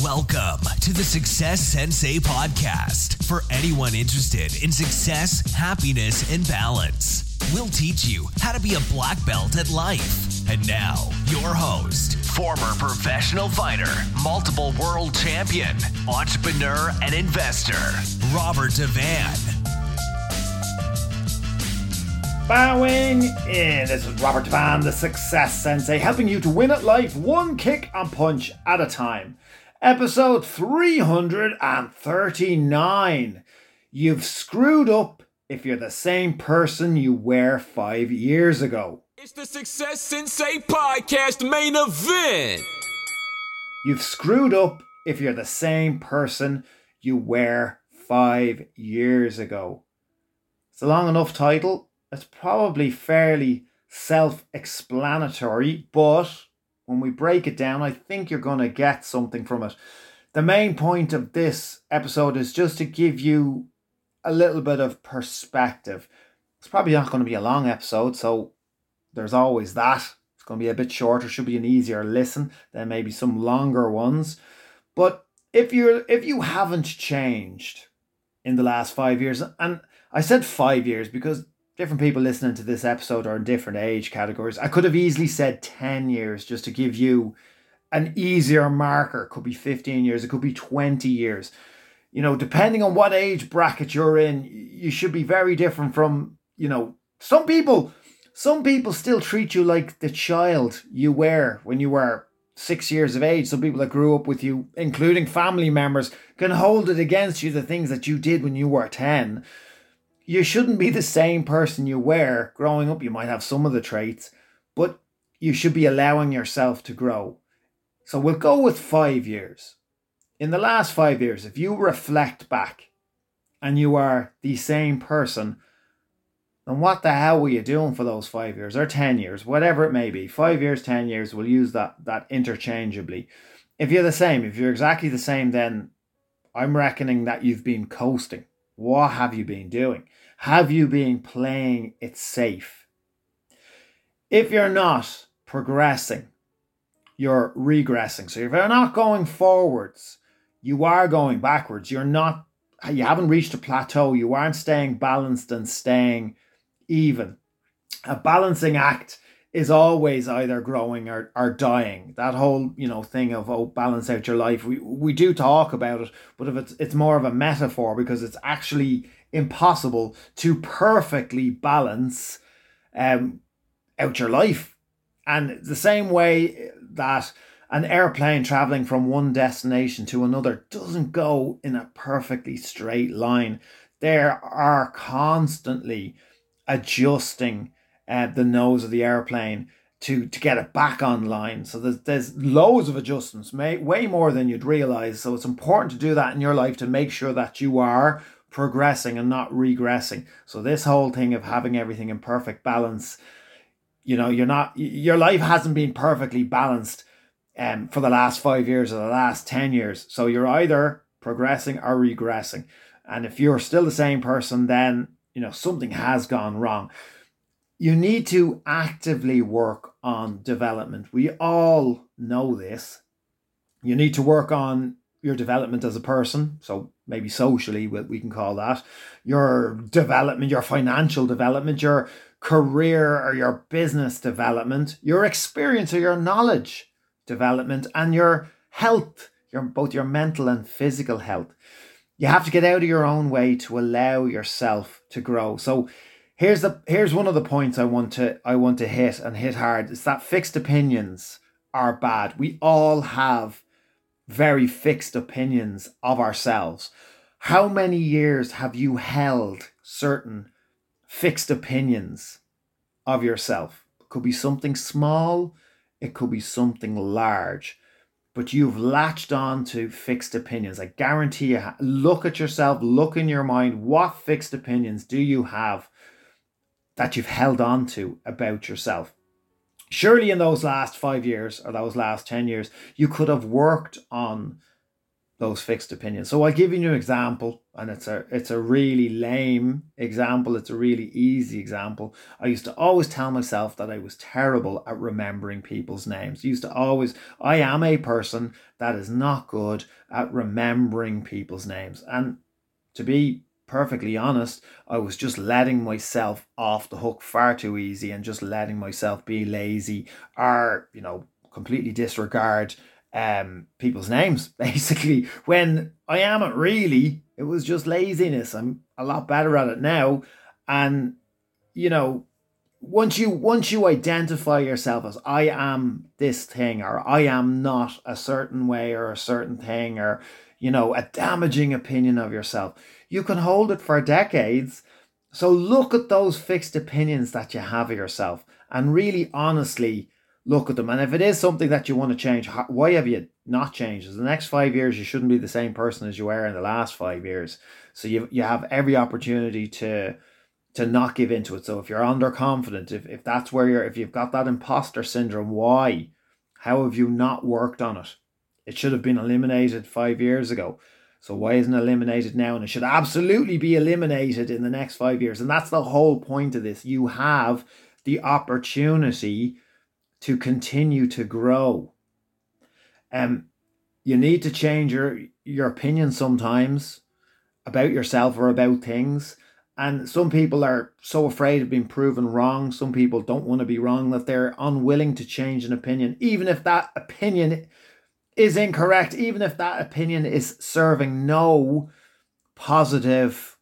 Welcome to the Success Sensei podcast for anyone interested in success, happiness, and balance. We'll teach you how to be a black belt at life. And now, your host, former professional fighter, multiple world champion, entrepreneur, and investor, Robert Devane. Bowing in. This is Robert Devane, the Success Sensei, helping you to win at life one kick and punch at a time. Episode 339. You've screwed up if you're the same person you were five years ago. It's the Success Sensei Podcast main event. You've screwed up if you're the same person you were five years ago. It's a long enough title. It's probably fairly self explanatory, but when we break it down, I think you're going to get something from it. The main point of this episode is just to give you a little bit of perspective. It's probably not going to be a long episode, so there's always that. It's going to be a bit shorter, should be an easier listen than maybe some longer ones. But if you're if you haven't changed in the last 5 years and I said 5 years because different people listening to this episode are in different age categories. I could have easily said 10 years just to give you an easier marker. It could be 15 years, it could be 20 years. You know, depending on what age bracket you're in, you should be very different from, you know, some people some people still treat you like the child you were when you were six years of age. Some people that grew up with you, including family members, can hold it against you the things that you did when you were 10 you shouldn't be the same person you were growing up. You might have some of the traits, but you should be allowing yourself to grow. So we'll go with five years. In the last five years, if you reflect back and you are the same person, then what the hell were you doing for those five years or 10 years, whatever it may be? Five years, 10 years, we'll use that, that interchangeably. If you're the same, if you're exactly the same, then I'm reckoning that you've been coasting. What have you been doing? Have you been playing it safe? If you're not progressing, you're regressing. So if you're not going forwards, you are going backwards. You're not you haven't reached a plateau. You aren't staying balanced and staying even. A balancing act is always either growing or, or dying. That whole, you know, thing of oh balance out your life. We we do talk about it, but if it's it's more of a metaphor because it's actually impossible to perfectly balance um, out your life. And the same way that an airplane traveling from one destination to another doesn't go in a perfectly straight line. There are constantly adjusting uh, the nose of the airplane to to get it back online. So there's there's loads of adjustments, may, way more than you'd realize. So it's important to do that in your life to make sure that you are progressing and not regressing. So this whole thing of having everything in perfect balance, you know, you're not your life hasn't been perfectly balanced um for the last 5 years or the last 10 years. So you're either progressing or regressing. And if you're still the same person then, you know, something has gone wrong. You need to actively work on development. We all know this. You need to work on your development as a person. So maybe socially, we can call that your development, your financial development, your career or your business development, your experience or your knowledge development, and your health, your both your mental and physical health. You have to get out of your own way to allow yourself to grow. So here's the here's one of the points I want to I want to hit and hit hard. It's that fixed opinions are bad. We all have very fixed opinions of ourselves. How many years have you held certain fixed opinions of yourself? It could be something small, it could be something large, but you've latched on to fixed opinions. I guarantee you, look at yourself, look in your mind, what fixed opinions do you have that you've held on to about yourself? surely in those last five years or those last 10 years, you could have worked on those fixed opinions. So I'll give you an example, and it's a it's a really lame example. It's a really easy example. I used to always tell myself that I was terrible at remembering people's names. I used to always I am a person that is not good at remembering people's names. And to be perfectly honest, I was just letting myself off the hook far too easy and just letting myself be lazy or, you know, completely disregard um, people's names, basically. When I am it really, it was just laziness. I'm a lot better at it now. And, you know, once you once you identify yourself as I am this thing or I am not a certain way or a certain thing or you know a damaging opinion of yourself you can hold it for decades so look at those fixed opinions that you have of yourself and really honestly look at them. And if it is something that you want to change, why have you not changed? In the next five years, you shouldn't be the same person as you were in the last five years. So you you have every opportunity to to not give into it. So if you're underconfident, if, if that's where you're, if you've got that imposter syndrome, why? How have you not worked on it? It should have been eliminated five years ago. So why isn't eliminated now? And it should absolutely be eliminated in the next five years. And that's the whole point of this. You have the opportunity to continue to grow. Um, you need to change your your opinion sometimes about yourself or about things. And some people are so afraid of being proven wrong. Some people don't want to be wrong that they're unwilling to change an opinion, even if that opinion is incorrect, even if that opinion is serving no positive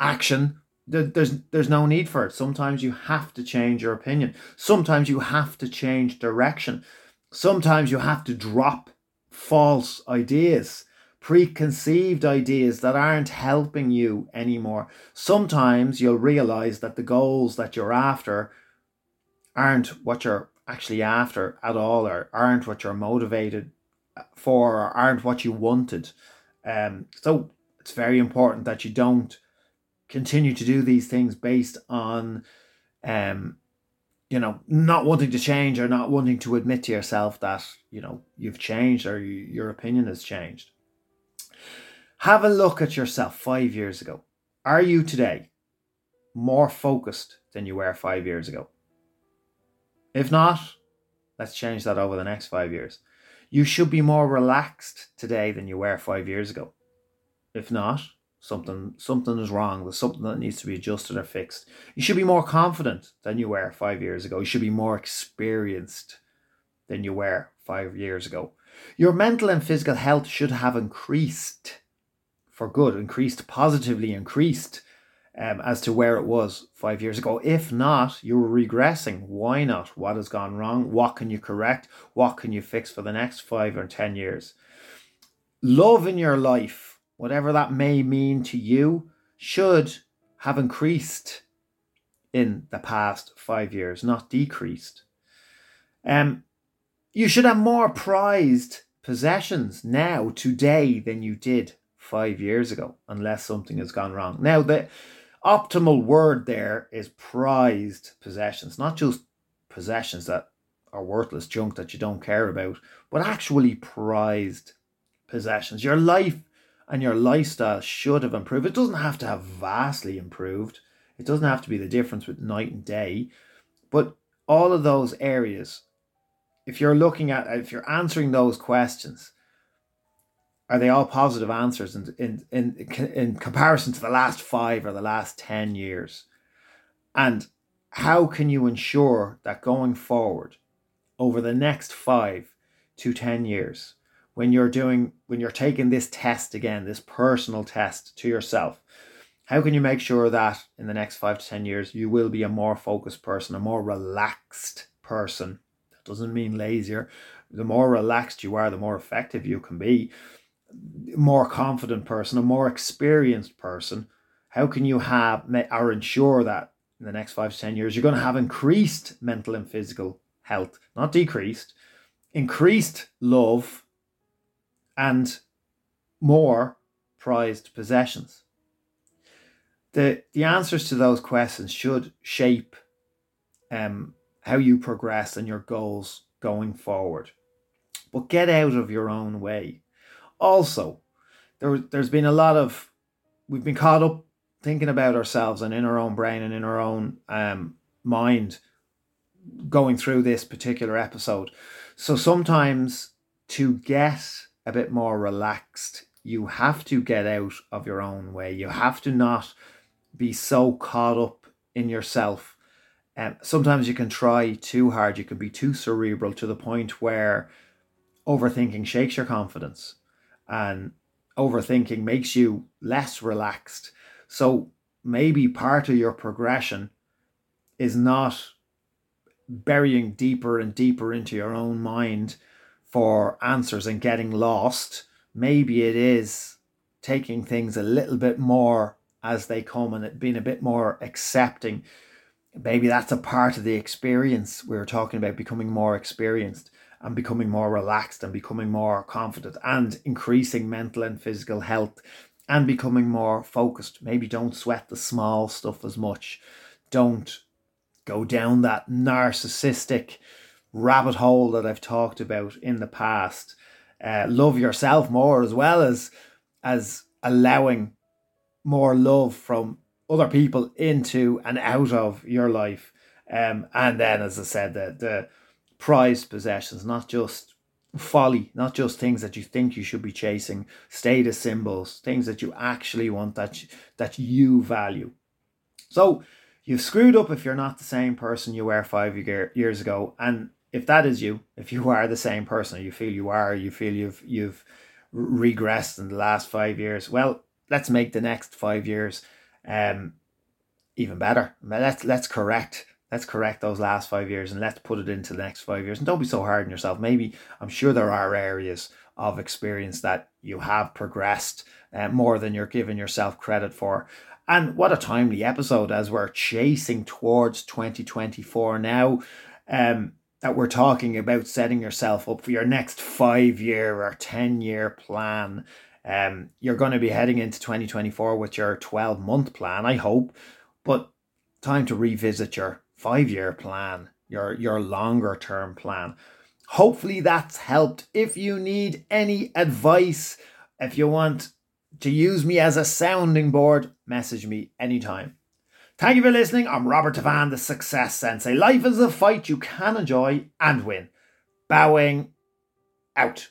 action there's there's no need for it. Sometimes you have to change your opinion. Sometimes you have to change direction. Sometimes you have to drop false ideas, preconceived ideas that aren't helping you anymore. Sometimes you'll realize that the goals that you're after aren't what you're actually after at all, or aren't what you're motivated for, or aren't what you wanted. Um, so it's very important that you don't continue to do these things based on um you know not wanting to change or not wanting to admit to yourself that you know you've changed or you, your opinion has changed. Have a look at yourself 5 years ago. Are you today more focused than you were 5 years ago? If not let's change that over the next 5 years you should be more relaxed today than you were 5 years ago. If not something something is wrong. There's something that needs to be adjusted or fixed. You should be more confident than you were five years ago. You should be more experienced than you were five years ago. Your mental and physical health should have increased for good increased positively increased um, as to where it was five years ago. If not you're regressing. Why not? What has gone wrong? What can you correct? What can you fix for the next five or ten years? Love in your life whatever that may mean to you, should have increased in the past five years, not decreased. Um, you should have more prized possessions now, today, than you did five years ago, unless something has gone wrong. Now, the optimal word there is prized possessions, not just possessions that are worthless junk that you don't care about, but actually prized possessions. Your life and your lifestyle should have improved. It doesn't have to have vastly improved. It doesn't have to be the difference with night and day. But all of those areas, if you're looking at, if you're answering those questions, are they all positive answers in, in, in, in comparison to the last five or the last 10 years? And how can you ensure that going forward over the next five to 10 years, when you're doing when you're taking this test again this personal test to yourself how can you make sure that in the next 5 to 10 years you will be a more focused person a more relaxed person? That doesn't mean lazier. The more relaxed you are the more effective you can be more confident person a more experienced person how can you have or ensure that in the next 5 to 10 years you're going to have increased mental and physical health not decreased increased love and more prized possessions? The, the answers to those questions should shape um, how you progress and your goals going forward. But get out of your own way. Also, there, there's been a lot of, we've been caught up thinking about ourselves and in our own brain and in our own um, mind going through this particular episode. So sometimes to get a bit more relaxed, you have to get out of your own way. You have to not be so caught up in yourself. Um, sometimes you can try too hard, you can be too cerebral to the point where overthinking shakes your confidence and overthinking makes you less relaxed. So maybe part of your progression is not burying deeper and deeper into your own mind for answers and getting lost. Maybe it is taking things a little bit more as they come and it being a bit more accepting. Maybe that's a part of the experience. We were talking about becoming more experienced and becoming more relaxed and becoming more confident and increasing mental and physical health and becoming more focused. Maybe don't sweat the small stuff as much. Don't go down that narcissistic rabbit hole that I've talked about in the past. Uh, love yourself more as well as as allowing more love from other people into and out of your life. Um, and then, as I said, the, the prized possessions, not just folly, not just things that you think you should be chasing, status symbols, things that you actually want that that you value. So you've screwed up if you're not the same person you were five year, years ago. And if that is you, if you are the same person, you feel you are, you feel you've you've regressed in the last five years, well, let's make the next five years um, even better. Let's let's correct let's correct those last five years and let's put it into the next five years. And don't be so hard on yourself. Maybe I'm sure there are areas of experience that you have progressed uh, more than you're giving yourself credit for. And what a timely episode as we're chasing towards 2024 now. Um, that we're talking about setting yourself up for your next five year or 10 year plan. Um, you're going to be heading into 2024 with your 12 month plan, I hope, but time to revisit your five year plan, your, your longer term plan. Hopefully that's helped. If you need any advice, if you want to use me as a sounding board, message me anytime. Thank you for listening. I'm Robert Devane, the Success Sensei. Life is a fight you can enjoy and win. Bowing out.